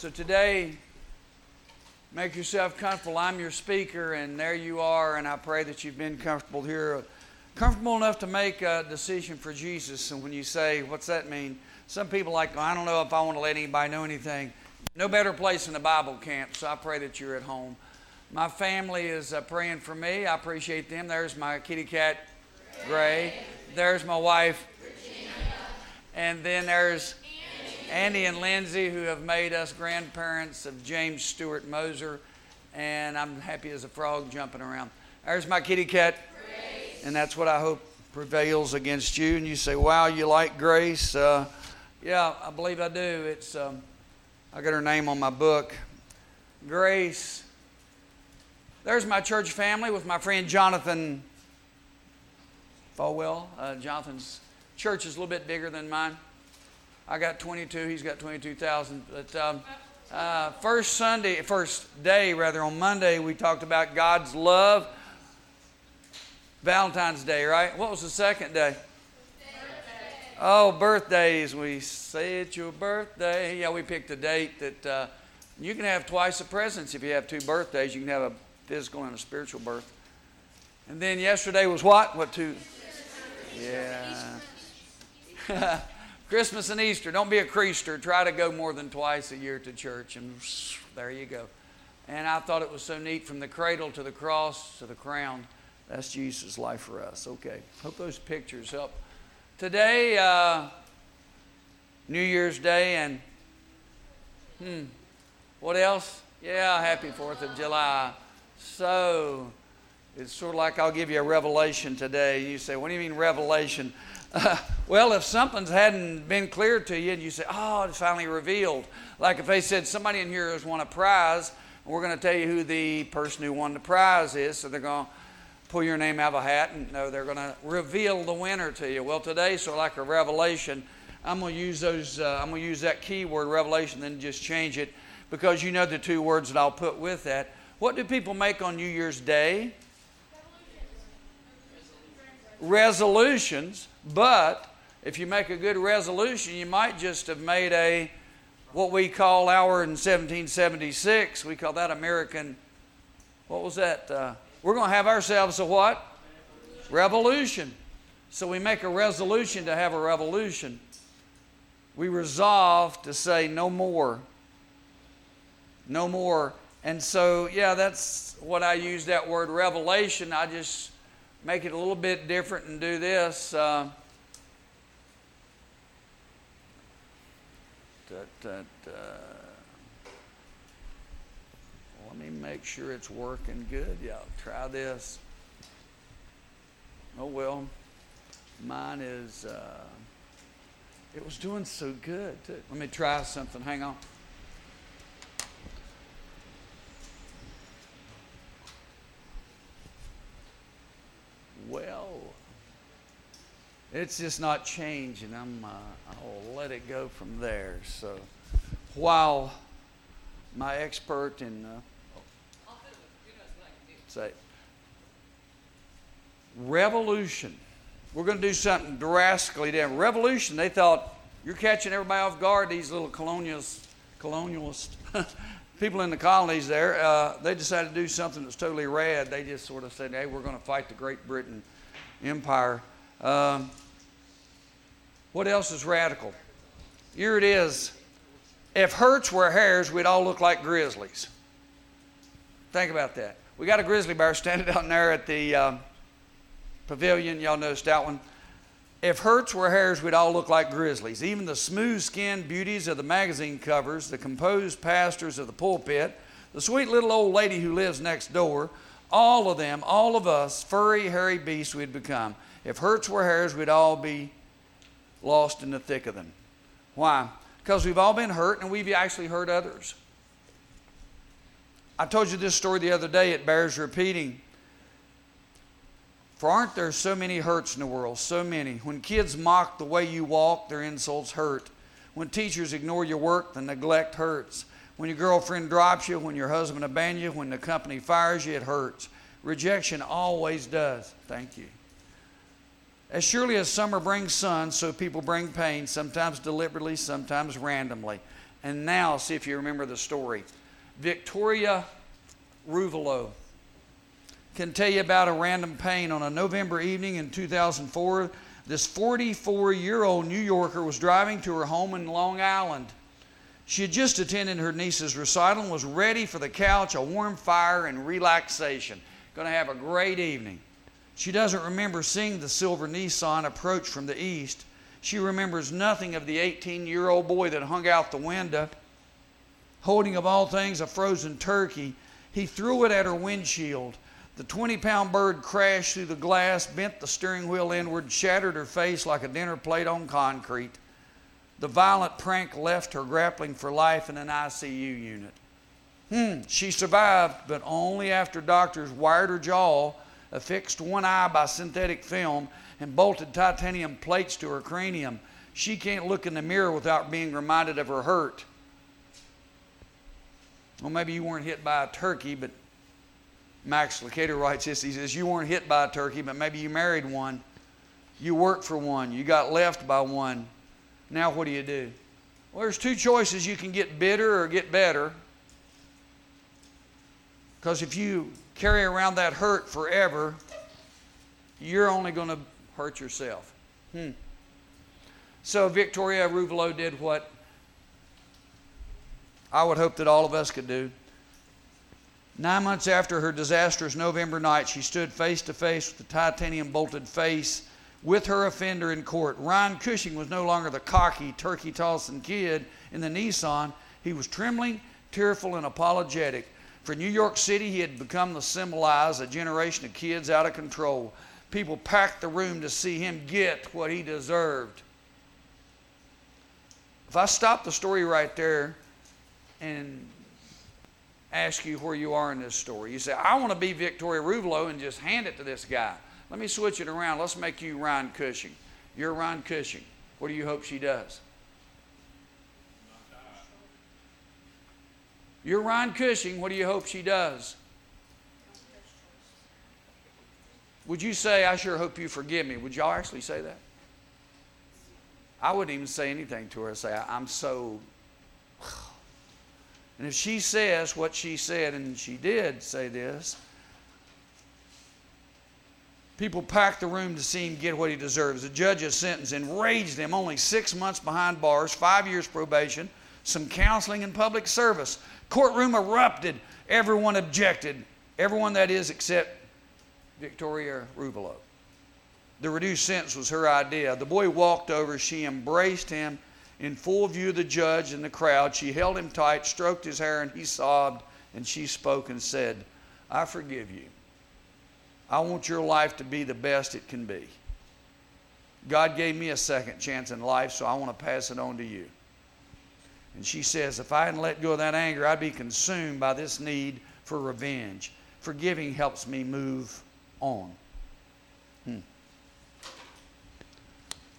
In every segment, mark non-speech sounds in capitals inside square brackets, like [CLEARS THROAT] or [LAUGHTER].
So today, make yourself comfortable. I'm your speaker, and there you are, and I pray that you've been comfortable here. Comfortable enough to make a decision for Jesus. And when you say, What's that mean? Some people like, I don't know if I want to let anybody know anything. No better place than a Bible camp, so I pray that you're at home. My family is uh, praying for me. I appreciate them. There's my kitty cat, Gray. There's my wife. And then there's Andy and Lindsay, who have made us grandparents of James Stewart Moser. And I'm happy as a frog jumping around. There's my kitty cat. Grace. And that's what I hope prevails against you. And you say, wow, you like Grace? Uh, yeah, I believe I do. It's um, I got her name on my book. Grace. There's my church family with my friend Jonathan Falwell. Uh, Jonathan's church is a little bit bigger than mine. I got 22, he's got 22,000. But um, uh, first Sunday, first day rather, on Monday, we talked about God's love. Valentine's Day, right? What was the second day? Birthday. Oh, birthdays. We say it's your birthday. Yeah, we picked a date that uh, you can have twice the presents if you have two birthdays. You can have a physical and a spiritual birth. And then yesterday was what? What two? Yeah. [LAUGHS] Christmas and Easter. Don't be a creaster. Try to go more than twice a year to church, and there you go. And I thought it was so neat from the cradle to the cross to the crown. That's Jesus' life for us. Okay. Hope those pictures help. Today, uh, New Year's Day, and hmm, what else? Yeah, happy 4th of July. So, it's sort of like I'll give you a revelation today. You say, What do you mean, revelation? [LAUGHS] Well, if something's hadn't been clear to you and you say, oh, it's finally revealed. Like if they said, somebody in here has won a prize, and we're going to tell you who the person who won the prize is. So they're going to pull your name out of a hat and no, they're going to reveal the winner to you. Well, today, of like a revelation, I'm going to use those, uh, I'm going to use that keyword revelation, then just change it because you know the two words that I'll put with that. What do people make on New Year's Day? Resolutions. But if you make a good resolution, you might just have made a what we call our in 1776. We call that American. What was that? Uh, we're going to have ourselves a what? Revolution. So we make a resolution to have a revolution. We resolve to say no more. No more. And so, yeah, that's what I use that word revelation. I just make it a little bit different and do this. Uh, da, da, da. Let me make sure it's working good. Yeah, try this. Oh, well, mine is, uh, it was doing so good, too. Let me try something. Hang on. Well, it's just not changing. I'm, uh, I'll let it go from there. So while my expert in, uh, say, revolution, we're going to do something drastically different. Revolution, they thought, you're catching everybody off guard, these little colonialists, colonialists [LAUGHS] people in the colonies there, uh, they decided to do something that's totally rad. They just sort of said, hey, we're going to fight the Great Britain Empire. Um, what else is radical? Here it is. If hurts were hairs, we'd all look like grizzlies. Think about that. We got a grizzly bear standing [LAUGHS] down there at the um, pavilion. Y'all noticed that one. If hurts were hairs, we'd all look like grizzlies. Even the smooth skinned beauties of the magazine covers, the composed pastors of the pulpit, the sweet little old lady who lives next door, all of them, all of us, furry, hairy beasts we'd become. If hurts were hairs, we'd all be lost in the thick of them. Why? Because we've all been hurt and we've actually hurt others. I told you this story the other day, it bears repeating. For aren't there so many hurts in the world? So many. When kids mock the way you walk, their insults hurt. When teachers ignore your work, the neglect hurts. When your girlfriend drops you, when your husband abandons you, when the company fires you, it hurts. Rejection always does. Thank you. As surely as summer brings sun, so people bring pain, sometimes deliberately, sometimes randomly. And now, see if you remember the story. Victoria Ruvolo can tell you about a random pain on a November evening in 2004. This 44 year old New Yorker was driving to her home in Long Island. She had just attended her niece's recital and was ready for the couch, a warm fire, and relaxation. Going to have a great evening. She doesn't remember seeing the silver Nissan approach from the east. She remembers nothing of the 18 year old boy that hung out the window, holding, of all things, a frozen turkey. He threw it at her windshield. The 20 pound bird crashed through the glass, bent the steering wheel inward, shattered her face like a dinner plate on concrete. The violent prank left her grappling for life in an ICU unit. Hmm, she survived, but only after doctors wired her jaw, affixed one eye by synthetic film, and bolted titanium plates to her cranium. She can't look in the mirror without being reminded of her hurt. Well, maybe you weren't hit by a turkey, but Max Lucado writes this. He says, You weren't hit by a turkey, but maybe you married one. You worked for one. You got left by one. Now, what do you do? Well, there's two choices. You can get bitter or get better. Because if you carry around that hurt forever, you're only going to hurt yourself. Hmm. So Victoria Ruvolo did what I would hope that all of us could do. Nine months after her disastrous November night, she stood face to face with the titanium bolted face with her offender in court. Ryan Cushing was no longer the cocky, turkey tossing kid in the Nissan. He was trembling, tearful, and apologetic. For New York City, he had become the symbolize a generation of kids out of control. People packed the room to see him get what he deserved. If I stop the story right there and ask you where you are in this story, you say, I want to be Victoria Ruvolo and just hand it to this guy. Let me switch it around. Let's make you Ryan Cushing. You're Ryan Cushing. What do you hope she does? You're Ryan Cushing. What do you hope she does? Would you say, I sure hope you forgive me? Would y'all actually say that? I wouldn't even say anything to her. Say, I'm so. And if she says what she said, and she did say this, people packed the room to see him get what he deserves. The judge's sentence enraged him. Only six months behind bars, five years probation, some counseling and public service. Courtroom erupted. Everyone objected. Everyone, that is, except Victoria Ruvolo. The reduced sentence was her idea. The boy walked over. She embraced him in full view of the judge and the crowd. She held him tight, stroked his hair, and he sobbed. And she spoke and said, I forgive you. I want your life to be the best it can be. God gave me a second chance in life, so I want to pass it on to you. And she says, If I hadn't let go of that anger, I'd be consumed by this need for revenge. Forgiving helps me move on. Hmm.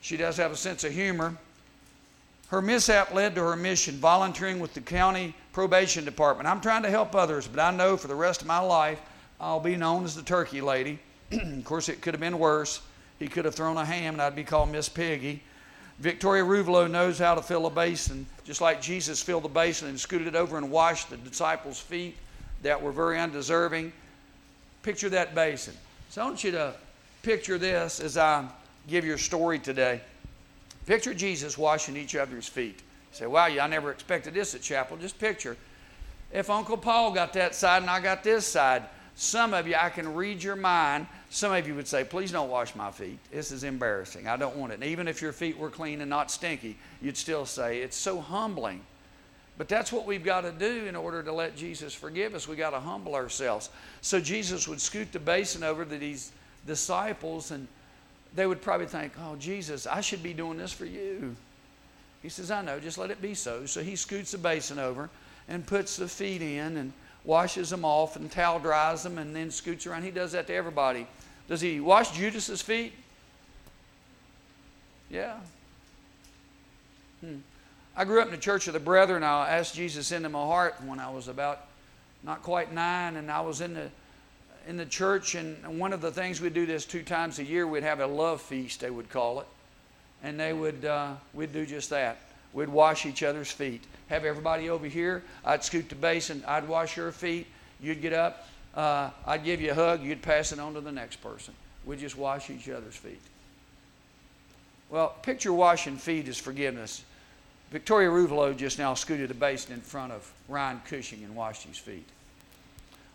She does have a sense of humor. Her mishap led to her mission, volunteering with the county probation department. I'm trying to help others, but I know for the rest of my life I'll be known as the turkey lady. [CLEARS THROAT] of course, it could have been worse. He could have thrown a ham and I'd be called Miss Piggy. Victoria Ruvolo knows how to fill a basin, just like Jesus filled the basin and scooted it over and washed the disciples' feet that were very undeserving. Picture that basin. So I want you to picture this as I give your story today. Picture Jesus washing each other's feet. You say, wow, I never expected this at chapel. Just picture if Uncle Paul got that side and I got this side. Some of you, I can read your mind. Some of you would say, please don't wash my feet. This is embarrassing. I don't want it. And even if your feet were clean and not stinky, you'd still say, it's so humbling. But that's what we've got to do in order to let Jesus forgive us. We've got to humble ourselves. So Jesus would scoot the basin over to these disciples, and they would probably think, oh, Jesus, I should be doing this for you. He says, I know, just let it be so. So he scoots the basin over and puts the feet in and washes them off and towel dries them and then scoots around. He does that to everybody. Does he wash Judas's feet? Yeah. Hmm. I grew up in the Church of the Brethren. I asked Jesus into my heart when I was about not quite nine, and I was in the in the church. And one of the things we'd do this two times a year. We'd have a love feast, they would call it, and they would uh, we'd do just that. we'd wash each other's feet. Have everybody over here. I'd scoot the basin. I'd wash your feet. You'd get up. Uh, I'd give you a hug. You'd pass it on to the next person. We'd just wash each other's feet. Well, picture washing feet as forgiveness. Victoria Ruvolo just now scooted a basin in front of Ryan Cushing and washed his feet.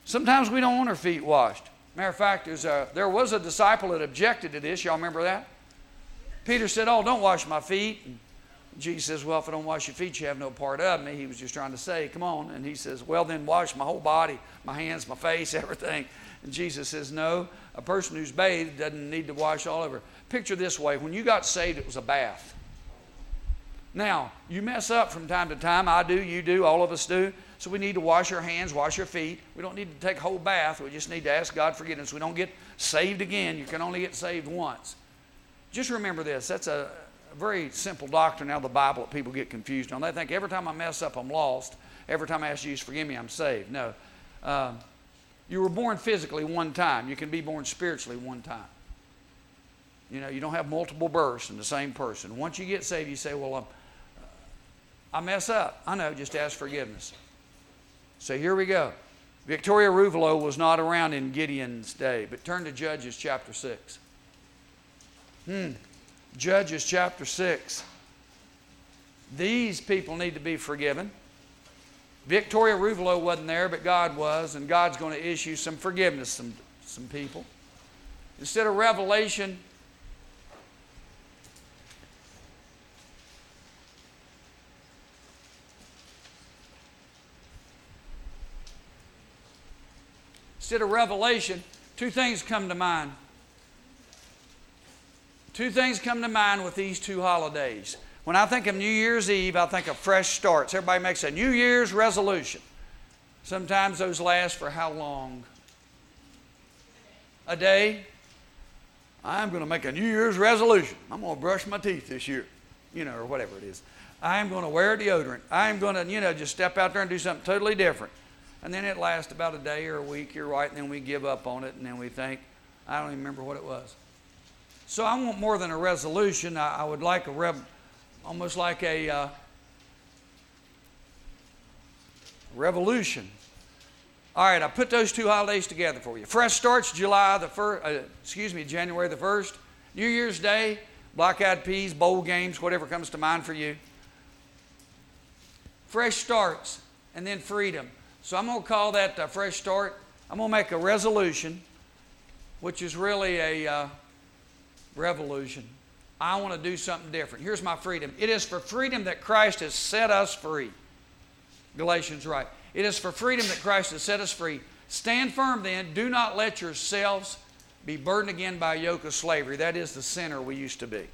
Sometimes we don't want our feet washed. Matter of fact, a, there was a disciple that objected to this. Y'all remember that? Peter said, Oh, don't wash my feet. And Jesus says, Well, if I don't wash your feet, you have no part of me. He was just trying to say, Come on. And he says, Well, then wash my whole body, my hands, my face, [LAUGHS] everything. And Jesus says, No, a person who's bathed doesn't need to wash all over. Picture this way when you got saved, it was a bath. Now, you mess up from time to time. I do, you do, all of us do. So we need to wash our hands, wash our feet. We don't need to take a whole bath. We just need to ask God forgiveness. We don't get saved again. You can only get saved once. Just remember this. That's a, very simple doctrine out of the Bible that people get confused on. They think every time I mess up, I'm lost. Every time I ask Jesus to forgive me, I'm saved. No. Um, you were born physically one time. You can be born spiritually one time. You know, you don't have multiple births in the same person. Once you get saved, you say, Well, I'm, I mess up. I know, just ask forgiveness. So here we go. Victoria Ruvolo was not around in Gideon's day, but turn to Judges chapter 6. Hmm. Judges chapter 6. These people need to be forgiven. Victoria Ruvolo wasn't there, but God was, and God's going to issue some forgiveness some some people. Instead of revelation, instead of revelation, two things come to mind. Two things come to mind with these two holidays. When I think of New Year's Eve, I think of fresh starts. Everybody makes a New Year's resolution. Sometimes those last for how long? A day? I'm going to make a New Year's resolution. I'm going to brush my teeth this year, you know, or whatever it is. I'm going to wear deodorant. I'm going to, you know, just step out there and do something totally different. And then it lasts about a day or a week, you're right, and then we give up on it, and then we think, I don't even remember what it was. So I want more than a resolution. I, I would like a rev, almost like a uh, revolution. All right, I put those two holidays together for you. Fresh starts July the first, uh, excuse me, January the first. New Year's Day, black eyed peas, bowl games, whatever comes to mind for you. Fresh starts, and then freedom. So I'm going to call that a fresh start. I'm going to make a resolution, which is really a uh, revolution. I want to do something different. Here's my freedom. It is for freedom that Christ has set us free. Galatians right. It is for freedom that Christ has set us free. Stand firm then. Do not let yourselves be burdened again by a yoke of slavery. That is the sinner we used to be.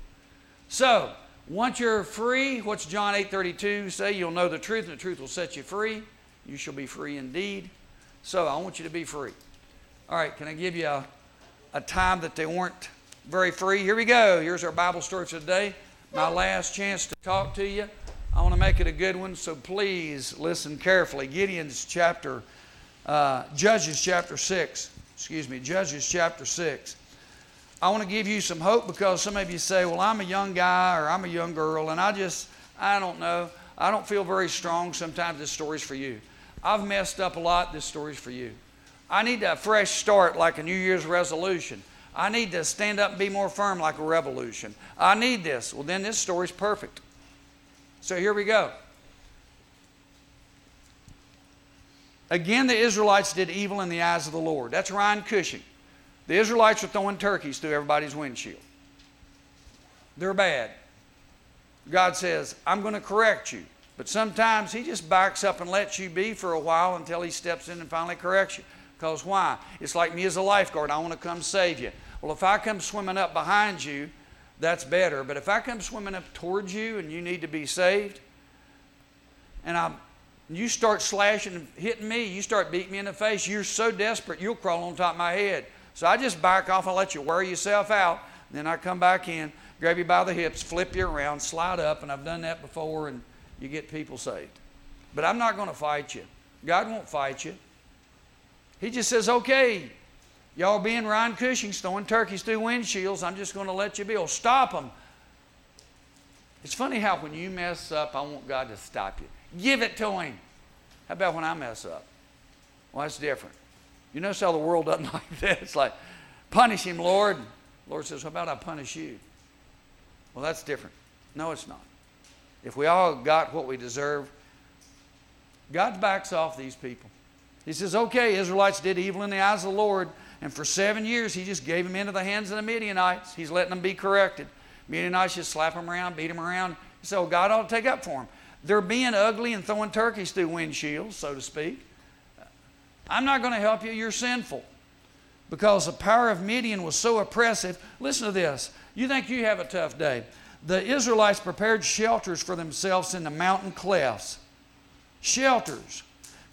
So, once you're free, what's John 8:32 say? You'll know the truth, and the truth will set you free. You shall be free indeed. So I want you to be free. All right, can I give you a, a time that they weren't very free? Here we go. Here's our Bible story for today. My last chance to talk to you. I want to make it a good one, so please listen carefully. Gideon's chapter, uh, Judges chapter 6. Excuse me, Judges chapter 6. I want to give you some hope because some of you say, well, I'm a young guy or I'm a young girl, and I just, I don't know. I don't feel very strong. Sometimes this story's for you. I've messed up a lot. This story's for you. I need a fresh start like a New Year's resolution. I need to stand up and be more firm like a revolution. I need this. Well, then this story's perfect. So here we go. Again, the Israelites did evil in the eyes of the Lord. That's Ryan Cushing. The Israelites were throwing turkeys through everybody's windshield. They're bad. God says, I'm going to correct you. But sometimes He just backs up and lets you be for a while until He steps in and finally corrects you. Because why? It's like me as a lifeguard. I want to come save you. Well, if I come swimming up behind you, that's better. But if I come swimming up towards you and you need to be saved, and I'm, you start slashing and hitting me, you start beating me in the face, you're so desperate you'll crawl on top of my head. So I just back off and let you wear yourself out. Then I come back in, grab you by the hips, flip you around, slide up, and I've done that before, and you get people saved. But I'm not going to fight you. God won't fight you. He just says, okay, y'all being Ryan Cushing, throwing turkeys through windshields, I'm just going to let you be. Oh, stop them. It's funny how when you mess up, I want God to stop you. Give it to Him. How about when I mess up? Well, that's different. You notice how the world doesn't [LAUGHS] like that? It's like, punish Him, Lord. Lord says, How about I punish you? Well, that's different. No, it's not. If we all got what we deserve, God backs off these people. He says, Okay, Israelites did evil in the eyes of the Lord, and for seven years He just gave them into the hands of the Midianites. He's letting them be corrected. Midianites just slap them around, beat them around. So God ought to take up for them. They're being ugly and throwing turkeys through windshields, so to speak. I'm not going to help you. You're sinful. Because the power of Midian was so oppressive. Listen to this. You think you have a tough day. The Israelites prepared shelters for themselves in the mountain clefts. Shelters,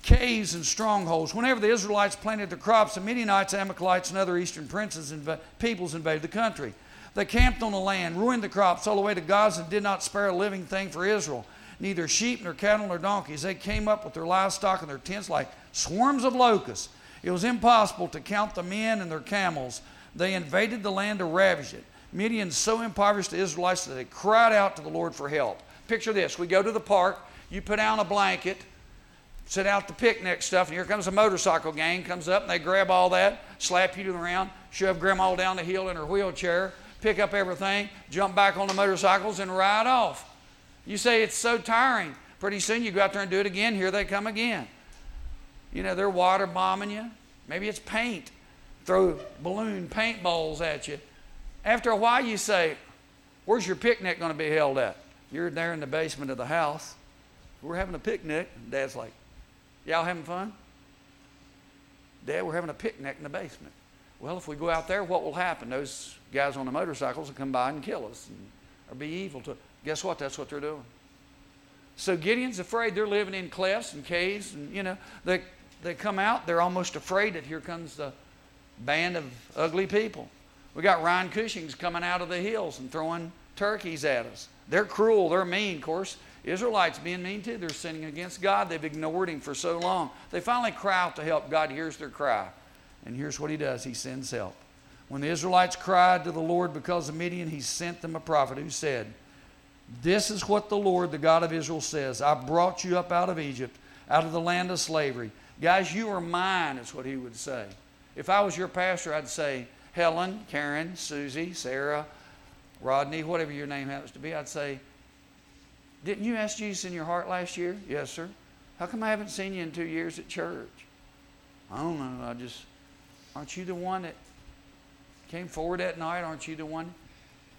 caves, and strongholds. Whenever the Israelites planted their crops, the Midianites, Amalekites, and other eastern princes and peoples invaded the country. They camped on the land, ruined the crops all the way to Gaza, and did not spare a living thing for Israel neither sheep nor cattle nor donkeys. They came up with their livestock and their tents like swarms of locusts. It was impossible to count the men and their camels. They invaded the land to ravage it. Midian so impoverished the Israelites that they cried out to the Lord for help. Picture this we go to the park, you put down a blanket, set out the picnic stuff, and here comes a motorcycle gang, comes up and they grab all that, slap you to the ground, shove grandma down the hill in her wheelchair, pick up everything, jump back on the motorcycles, and ride off. You say it's so tiring. Pretty soon you go out there and do it again. Here they come again. You know, they're water bombing you. Maybe it's paint. Throw balloon paintballs at you. After a while, you say, Where's your picnic going to be held at? You're there in the basement of the house. We're having a picnic. Dad's like, Y'all having fun? Dad, we're having a picnic in the basement. Well, if we go out there, what will happen? Those guys on the motorcycles will come by and kill us and, or be evil to us. Guess what? That's what they're doing. So Gideon's afraid they're living in clefts and caves, and you know, they they come out, they're almost afraid that here comes the band of ugly people. We got Ryan Cushing's coming out of the hills and throwing turkeys at us. They're cruel, they're mean, of course. Israelites being mean too. They're sinning against God. They've ignored him for so long. They finally cry out to help. God hears their cry. And here's what he does he sends help. When the Israelites cried to the Lord because of Midian, he sent them a prophet who said, this is what the Lord, the God of Israel, says I brought you up out of Egypt, out of the land of slavery. Guys, you are mine, is what he would say. If I was your pastor, I'd say, Helen, Karen, Susie, Sarah, Rodney, whatever your name happens to be, I'd say, Didn't you ask Jesus in your heart last year? Yes, sir. How come I haven't seen you in two years at church? I don't know. I just, aren't you the one that came forward that night? Aren't you the one?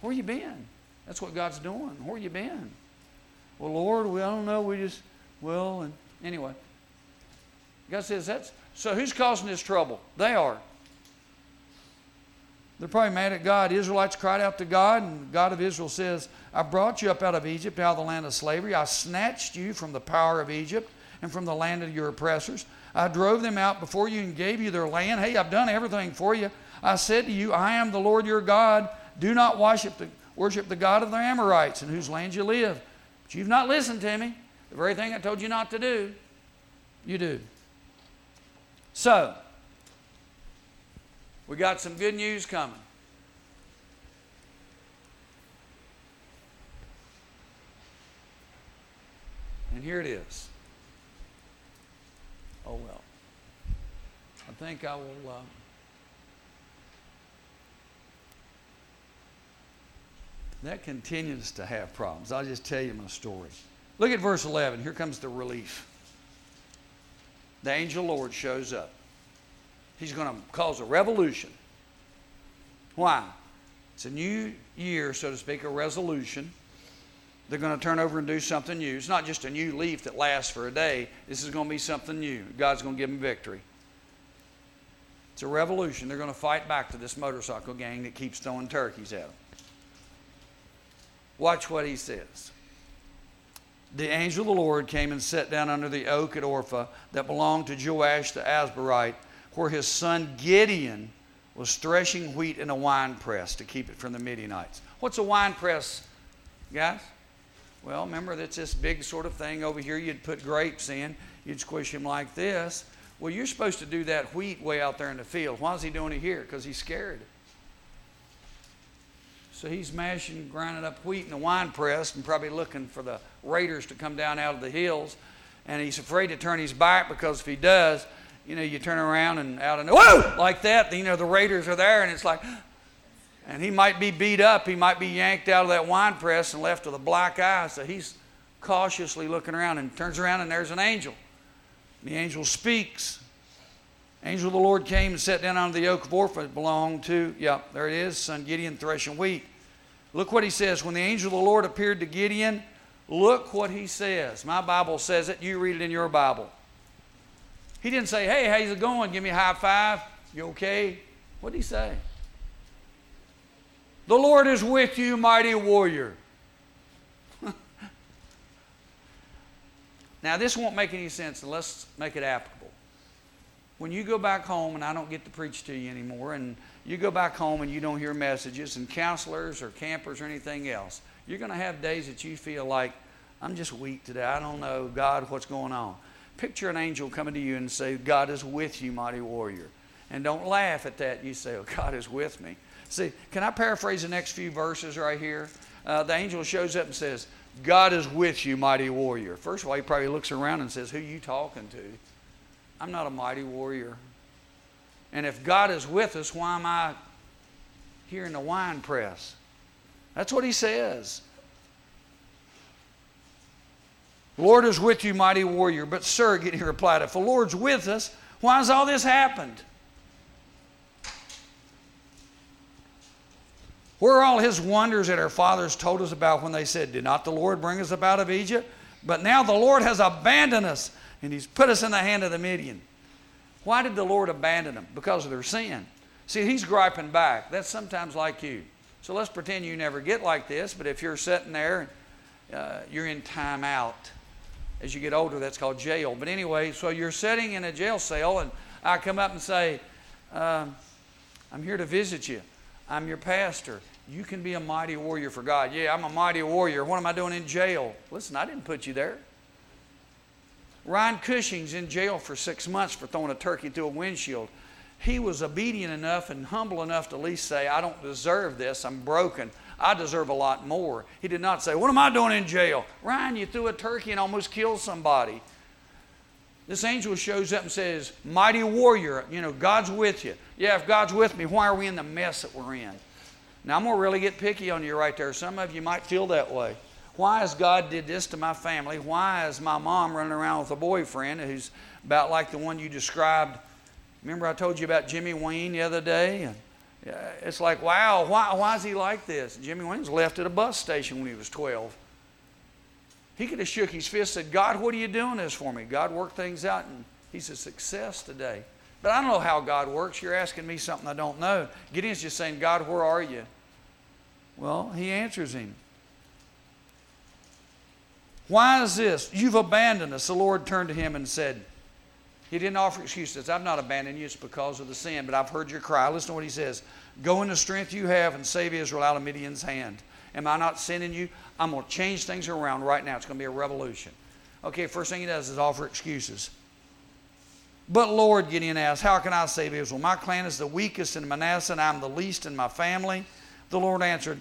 Where you been? That's what God's doing. Where you been? Well, Lord, we I don't know. We just well, and anyway. God says that's so. Who's causing this trouble? They are. They're probably mad at God. Israelites cried out to God, and God of Israel says, I brought you up out of Egypt, out of the land of slavery. I snatched you from the power of Egypt and from the land of your oppressors. I drove them out before you and gave you their land. Hey, I've done everything for you. I said to you, I am the Lord your God. Do not worship the worship the God of the Amorites in whose land you live. But you've not listened to me. The very thing I told you not to do, you do. So, we got some good news coming. And here it is. Oh, well. I think I will. Uh, that continues to have problems. I'll just tell you my story. Look at verse 11. Here comes the relief. The angel Lord shows up. He's going to cause a revolution. Why? It's a new year, so to speak, a resolution. They're going to turn over and do something new. It's not just a new leaf that lasts for a day. This is going to be something new. God's going to give them victory. It's a revolution. They're going to fight back to this motorcycle gang that keeps throwing turkeys at them. Watch what he says. The angel of the Lord came and sat down under the oak at Ophrah that belonged to Joash the Abiezrite, where his son Gideon was threshing wheat in a wine press to keep it from the Midianites. What's a wine press, guys? Well, remember that's this big sort of thing over here. You'd put grapes in, you'd squish them like this. Well, you're supposed to do that wheat way out there in the field. Why is he doing it here? Because he's scared. So he's mashing, grinding up wheat in the wine press and probably looking for the raiders to come down out of the hills. And he's afraid to turn his back because if he does, you know, you turn around and out of whoa, like that, you know, the raiders are there and it's like, and he might be beat up. He might be yanked out of that wine press and left with a black eye. So he's cautiously looking around and turns around and there's an angel. And The angel speaks. Angel of the Lord came and sat down under the oak of Ophrah it belonged to, yeah, there it is, son Gideon threshing wheat. Look what he says. When the angel of the Lord appeared to Gideon, look what he says. My Bible says it. You read it in your Bible. He didn't say, hey, how's it going? Give me a high five. You okay? What did he say? The Lord is with you, mighty warrior. [LAUGHS] now, this won't make any sense, and let's make it applicable. When you go back home, and I don't get to preach to you anymore, and you go back home and you don't hear messages, and counselors or campers or anything else, you're going to have days that you feel like, I'm just weak today. I don't know, God, what's going on. Picture an angel coming to you and say, God is with you, mighty warrior. And don't laugh at that. You say, Oh, God is with me. See, can I paraphrase the next few verses right here? Uh, the angel shows up and says, God is with you, mighty warrior. First of all, he probably looks around and says, Who you talking to? I'm not a mighty warrior. And if God is with us, why am I here in the wine press? That's what he says. Lord is with you, mighty warrior. But, sir, he replied, if the Lord's with us, why has all this happened? Where are all his wonders that our fathers told us about when they said, Did not the Lord bring us out of Egypt? But now the Lord has abandoned us and he's put us in the hand of the Midian. Why did the Lord abandon them? Because of their sin. See, he's griping back. That's sometimes like you. So let's pretend you never get like this, but if you're sitting there, uh, you're in time out. As you get older, that's called jail. But anyway, so you're sitting in a jail cell, and I come up and say, um, I'm here to visit you. I'm your pastor. You can be a mighty warrior for God. Yeah, I'm a mighty warrior. What am I doing in jail? Listen, I didn't put you there. Ryan Cushing's in jail for six months for throwing a turkey through a windshield. He was obedient enough and humble enough to at least say, I don't deserve this. I'm broken. I deserve a lot more. He did not say, What am I doing in jail? Ryan, you threw a turkey and almost killed somebody. This angel shows up and says, Mighty warrior, you know, God's with you. Yeah, if God's with me, why are we in the mess that we're in? Now, I'm going to really get picky on you right there. Some of you might feel that way. Why has God did this to my family? Why is my mom running around with a boyfriend who's about like the one you described? Remember I told you about Jimmy Wayne the other day? It's like, wow, why, why is he like this? Jimmy Wayne was left at a bus station when he was 12. He could have shook his fist and said, God, what are you doing this for me? God worked things out and he's a success today. But I don't know how God works. You're asking me something I don't know. Gideon's just saying, God, where are you? Well, he answers him. Why is this? You've abandoned us. The Lord turned to him and said, He didn't offer excuses. I've not abandoned you. It's because of the sin, but I've heard your cry. Listen to what he says Go in the strength you have and save Israel out of Midian's hand. Am I not sending you? I'm going to change things around right now. It's going to be a revolution. Okay, first thing he does is offer excuses. But Lord, Gideon asked, How can I save Israel? My clan is the weakest in Manasseh, and I'm the least in my family. The Lord answered,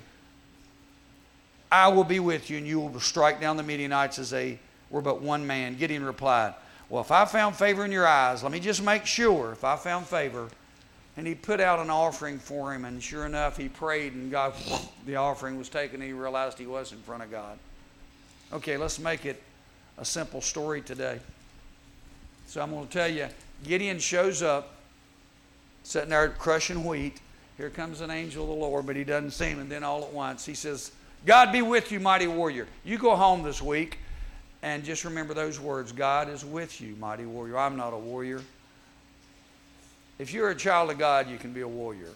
I will be with you, and you will strike down the Midianites as they were but one man. Gideon replied, Well, if I found favor in your eyes, let me just make sure if I found favor. And he put out an offering for him, and sure enough, he prayed, and God, [LAUGHS] the offering was taken, he realized he was in front of God. Okay, let's make it a simple story today. So I'm going to tell you Gideon shows up, sitting there crushing wheat. Here comes an angel of the Lord, but he doesn't see him. And then all at once, he says, God be with you, mighty warrior. You go home this week and just remember those words God is with you, mighty warrior. I'm not a warrior. If you're a child of God, you can be a warrior.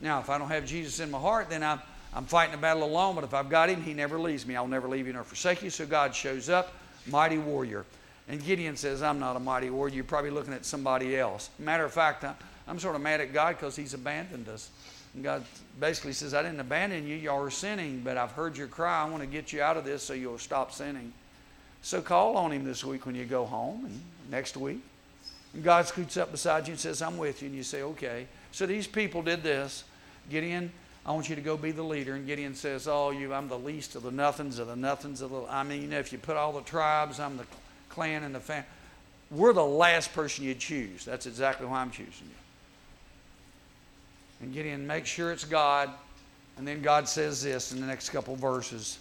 Now, if I don't have Jesus in my heart, then I'm, I'm fighting a battle alone. But if I've got him, he never leaves me. I'll never leave you nor forsake you. So God shows up, mighty warrior. And Gideon says, I'm not a mighty warrior. You're probably looking at somebody else. Matter of fact, I'm sort of mad at God because he's abandoned us. And God basically says, I didn't abandon you. Y'all are sinning, but I've heard your cry. I want to get you out of this so you'll stop sinning. So call on him this week when you go home and next week. And God scoots up beside you and says, I'm with you. And you say, okay. So these people did this. Gideon I want you to go be the leader. And Gideon says, Oh, you, I'm the least of the nothings of the nothings of the. I mean, you know, if you put all the tribes, I'm the clan and the family. We're the last person you choose. That's exactly why I'm choosing you. And Gideon make sure it's God. And then God says this in the next couple verses.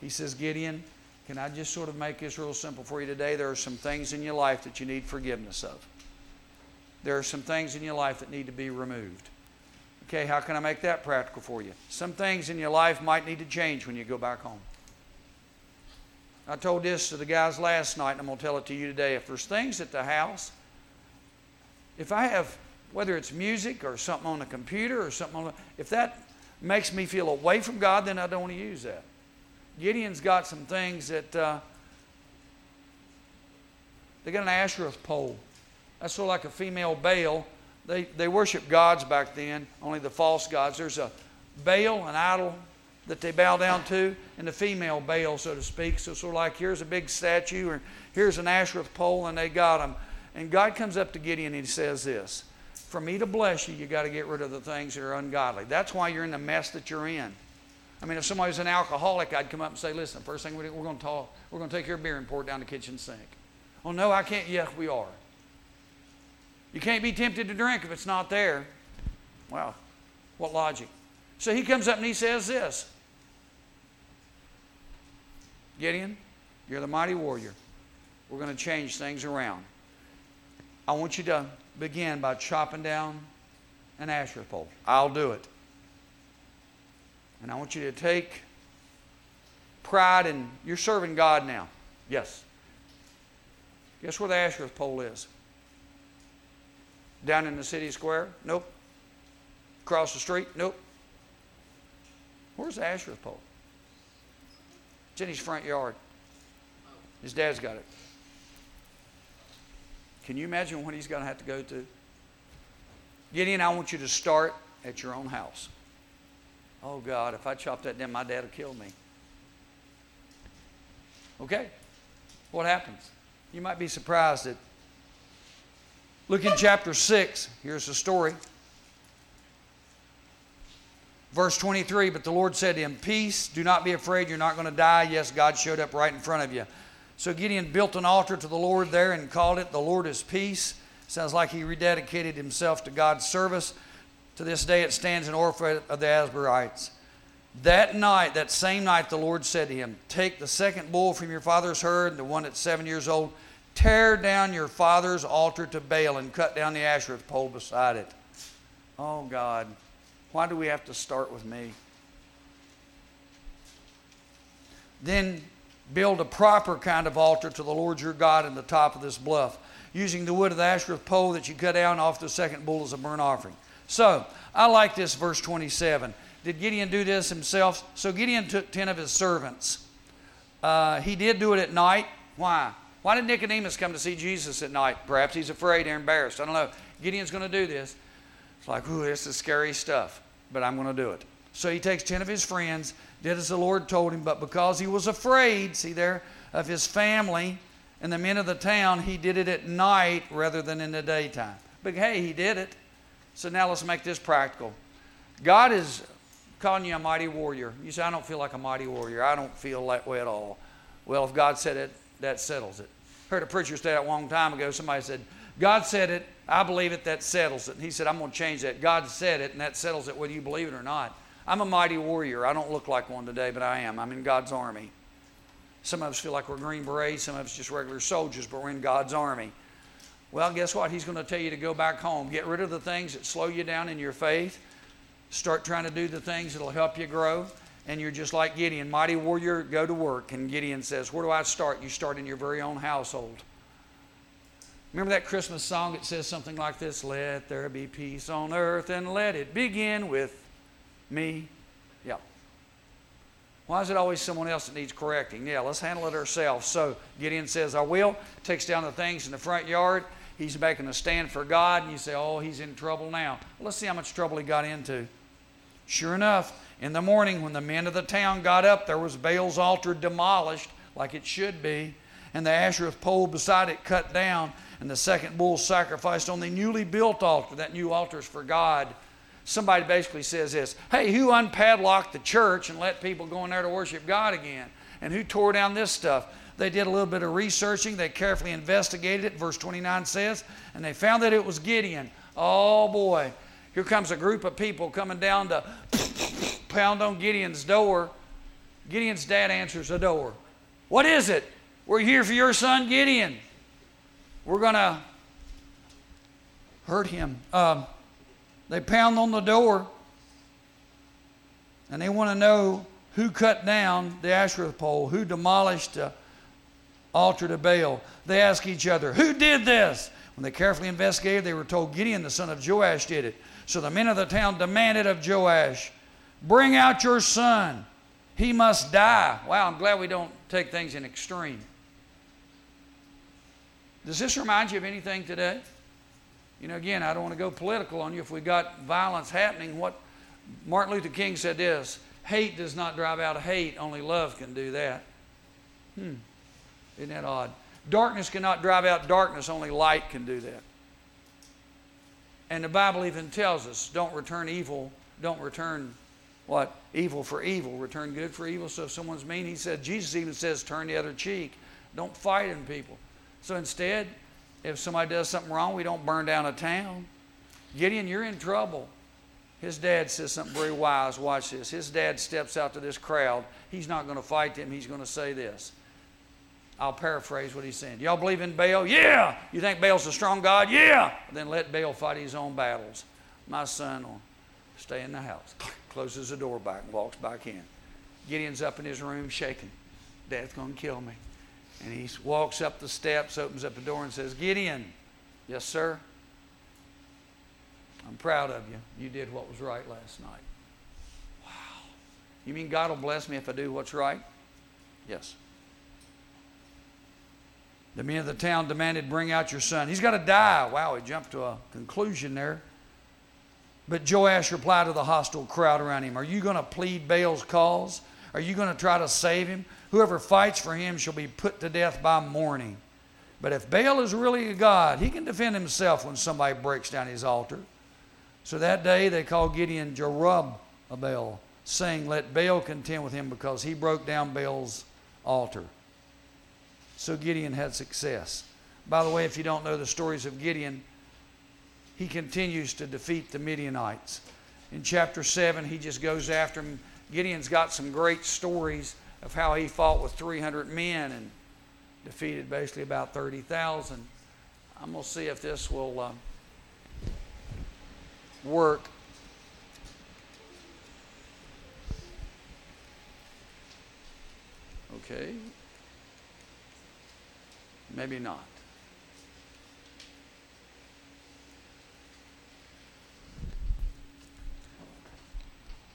He says, Gideon, can I just sort of make this real simple for you today? There are some things in your life that you need forgiveness of. There are some things in your life that need to be removed. Okay, how can I make that practical for you? Some things in your life might need to change when you go back home. I told this to the guys last night, and I'm going to tell it to you today. If there's things at the house, if I have, whether it's music or something on the computer or something on the, if that makes me feel away from God, then I don't want to use that. Gideon's got some things that uh, they got an Asherah pole. That's sort of like a female Baal they, they worship gods back then, only the false gods. There's a Baal, an idol that they bow down to, and the female Baal, so to speak. So, sort of like here's a big statue, or here's an Asherah pole, and they got them. And God comes up to Gideon and he says this For me to bless you, you got to get rid of the things that are ungodly. That's why you're in the mess that you're in. I mean, if somebody's an alcoholic, I'd come up and say, Listen, first thing we're going to talk, we're going to take your beer and pour it down the kitchen sink. Oh, no, I can't. Yes, we are. You can't be tempted to drink if it's not there. Wow, what logic. So he comes up and he says this Gideon, you're the mighty warrior. We're going to change things around. I want you to begin by chopping down an Asherah pole. I'll do it. And I want you to take pride in you're serving God now. Yes. Guess where the Asherah pole is? Down in the city square? Nope. Across the street? Nope. Where's the Asherah pole? It's in his front yard. His dad's got it. Can you imagine what he's going to have to go to? Gideon, I want you to start at your own house. Oh, God, if I chop that down, my dad will kill me. Okay. What happens? You might be surprised that Look in chapter 6. Here's the story. Verse 23 But the Lord said to him, Peace, do not be afraid, you're not going to die. Yes, God showed up right in front of you. So Gideon built an altar to the Lord there and called it, The Lord is Peace. Sounds like he rededicated himself to God's service. To this day, it stands in Ophrah of the Abiezrites. That night, that same night, the Lord said to him, Take the second bull from your father's herd, the one that's seven years old, Tear down your father's altar to Baal and cut down the Asherah pole beside it. Oh, God, why do we have to start with me? Then build a proper kind of altar to the Lord your God in the top of this bluff, using the wood of the Asherah pole that you cut down off the second bull as a burnt offering. So, I like this verse 27. Did Gideon do this himself? So, Gideon took 10 of his servants. Uh, he did do it at night. Why? Why did Nicodemus come to see Jesus at night? Perhaps he's afraid or embarrassed. I don't know. Gideon's going to do this. It's like, ooh, this is scary stuff, but I'm going to do it. So he takes 10 of his friends, did as the Lord told him, but because he was afraid, see there, of his family and the men of the town, he did it at night rather than in the daytime. But hey, he did it. So now let's make this practical. God is calling you a mighty warrior. You say, I don't feel like a mighty warrior. I don't feel that way at all. Well, if God said it, that settles it. Heard a preacher say that a long time ago. Somebody said, God said it, I believe it, that settles it. And he said, I'm going to change that. God said it, and that settles it whether you believe it or not. I'm a mighty warrior. I don't look like one today, but I am. I'm in God's army. Some of us feel like we're Green Berets, some of us just regular soldiers, but we're in God's army. Well, guess what? He's going to tell you to go back home. Get rid of the things that slow you down in your faith. Start trying to do the things that will help you grow and you're just like Gideon, mighty warrior, go to work. And Gideon says, Where do I start? You start in your very own household. Remember that Christmas song? It says something like this Let there be peace on earth and let it begin with me. Yeah. Why is it always someone else that needs correcting? Yeah, let's handle it ourselves. So Gideon says, I will. Takes down the things in the front yard. He's making a stand for God. And you say, Oh, he's in trouble now. Well, let's see how much trouble he got into. Sure enough, in the morning, when the men of the town got up, there was Baal's altar demolished like it should be, and the Asherah pole beside it cut down, and the second bull sacrificed on the newly built altar. That new altar is for God. somebody basically says this Hey, who unpadlocked the church and let people go in there to worship God again? And who tore down this stuff? They did a little bit of researching. They carefully investigated it. Verse 29 says, and they found that it was Gideon. Oh boy, here comes a group of people coming down to [LAUGHS] pound on Gideon's door. Gideon's dad answers the door. What is it? We're here for your son Gideon. We're going to hurt him. Um, they pound on the door and they want to know who cut down the Asherah pole, who demolished altar to Baal. They ask each other, Who did this? When they carefully investigated, they were told Gideon, the son of Joash, did it. So the men of the town demanded of Joash, Bring out your son. He must die. Wow, I'm glad we don't take things in extreme. Does this remind you of anything today? You know, again, I don't want to go political on you. If we got violence happening, what Martin Luther King said this hate does not drive out hate, only love can do that. Hmm. Isn't that odd? Darkness cannot drive out darkness, only light can do that. And the Bible even tells us don't return evil, don't return what? Evil for evil, return good for evil. So if someone's mean, he said, Jesus even says, turn the other cheek. Don't fight in people. So instead, if somebody does something wrong, we don't burn down a town. Gideon, you're in trouble. His dad says something very wise. Watch this. His dad steps out to this crowd. He's not going to fight them. He's going to say this. I'll paraphrase what he's saying. Y'all believe in Baal? Yeah. You think Baal's a strong God? Yeah. Then let Baal fight his own battles. My son will stay in the house. Closes the door back and walks back in. Gideon's up in his room shaking. Dad's going to kill me. And he walks up the steps, opens up the door, and says, Gideon, yes, sir. I'm proud of you. You did what was right last night. Wow. You mean God will bless me if I do what's right? Yes. The men of the town demanded, Bring out your son. He's got to die. Wow, he jumped to a conclusion there. But Joash replied to the hostile crowd around him Are you going to plead Baal's cause? Are you going to try to save him? Whoever fights for him shall be put to death by morning. But if Baal is really a god, he can defend himself when somebody breaks down his altar. So that day they called Gideon Jerub Baal, saying, Let Baal contend with him because he broke down Baal's altar. So Gideon had success. By the way, if you don't know the stories of Gideon, he continues to defeat the Midianites. In chapter 7, he just goes after them. Gideon's got some great stories of how he fought with 300 men and defeated basically about 30,000. I'm going to see if this will uh, work. Okay. Maybe not.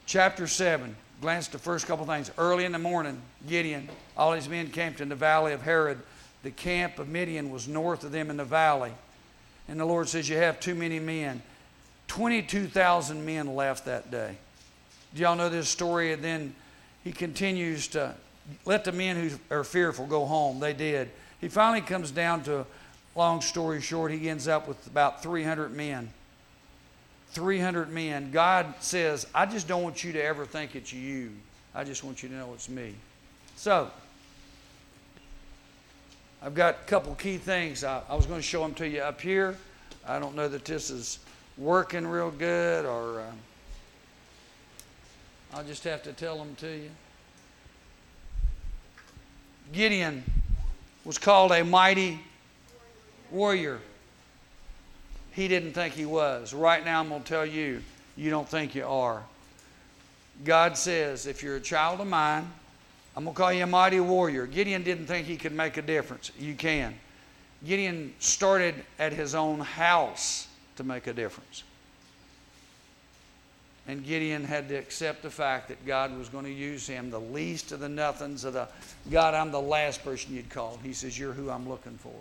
Chapter 7. Glance at the first couple things. Early in the morning, Gideon, all his men camped in the valley of Harod. The camp of Midian was north of them in the valley. And the Lord says, You have too many men. 22,000 men left that day. Do y'all know this story? And then he continues to let the men who are fearful go home. They did. He finally comes down to, long story short, he ends up with about 300 men. 300 men. God says, I just don't want you to ever think it's you. I just want you to know it's me. So, I've got a couple key things. I, I was going to show them to you up here. I don't know that this is working real good or uh, I'll just have to tell them to you. Gideon was called a mighty warrior. He didn't think he was. Right now, I'm going to tell you, you don't think you are. God says, if you're a child of mine, I'm going to call you a mighty warrior. Gideon didn't think he could make a difference. You can. Gideon started at his own house to make a difference. And Gideon had to accept the fact that God was going to use him, the least of the nothings of the God, I'm the last person you'd call. He says, You're who I'm looking for.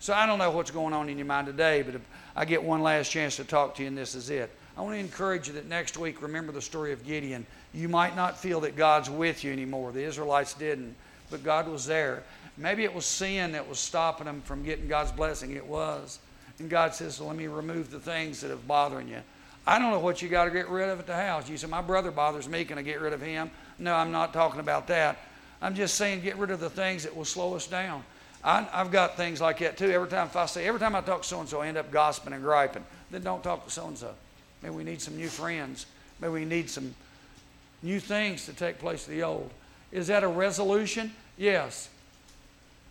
So I don't know what's going on in your mind today, but if I get one last chance to talk to you, and this is it. I want to encourage you that next week, remember the story of Gideon. You might not feel that God's with you anymore. The Israelites didn't, but God was there. Maybe it was sin that was stopping them from getting God's blessing. It was. And God says, so let me remove the things that have bothering you. I don't know what you got to get rid of at the house. You say, My brother bothers me. Can I get rid of him? No, I'm not talking about that. I'm just saying get rid of the things that will slow us down. I, have got things like that too. Every time if I say, every time I talk to so and so, I end up gossiping and griping. Then don't talk to so and so. Maybe we need some new friends. Maybe we need some new things to take place of the old. Is that a resolution? Yes.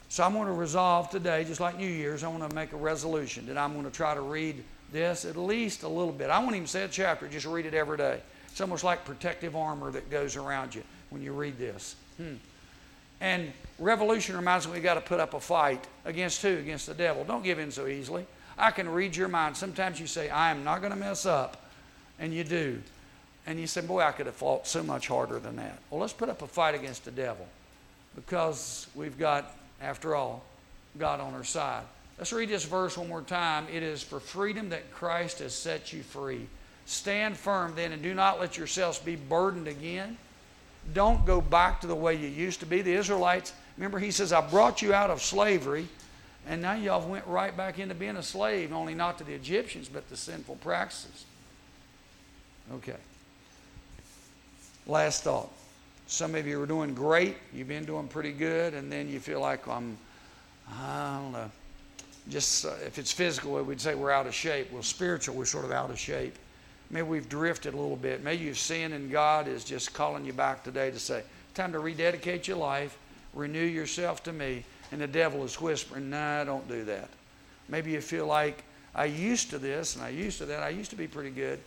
So I'm going to resolve today, just like New Year's, I want to make a resolution that I'm going to try to read this at least a little bit. I won't even say a chapter, just read it every day. It's almost like protective armor that goes around you when you read this. Hmm. And revolution reminds me we got to put up a fight against who? Against the devil. Don't give in so easily. I can read your mind. Sometimes you say, I am not going to mess up. And you do. And you say, Boy, I could have fought so much harder than that. Well, let's put up a fight against the devil because we've got after all, God on our side. Let's read this verse one more time. It is for freedom that Christ has set you free. Stand firm then and do not let yourselves be burdened again. Don't go back to the way you used to be. The Israelites, remember, he says, I brought you out of slavery, and now y'all went right back into being a slave, only not to the Egyptians, but the sinful practices. Okay. Last thought. Some of you are doing great. You've been doing pretty good, and then you feel like I'm, I don't know, just uh, if it's physical, we'd say we're out of shape. Well, spiritual, we're sort of out of shape. Maybe we've drifted a little bit. Maybe you've sinned, and God is just calling you back today to say, time to rededicate your life, renew yourself to me. And the devil is whispering, nah, don't do that. Maybe you feel like, I used to this and I used to that. I used to be pretty good.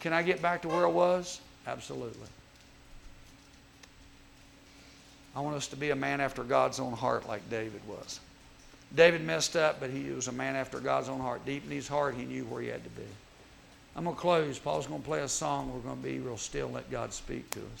Can I get back to where I was? Absolutely. I want us to be a man after God's own heart like David was. David messed up, but he was a man after God's own heart. Deep in his heart, he knew where he had to be. I'm going to close. Paul's going to play a song. We're going to be real still and let God speak to us.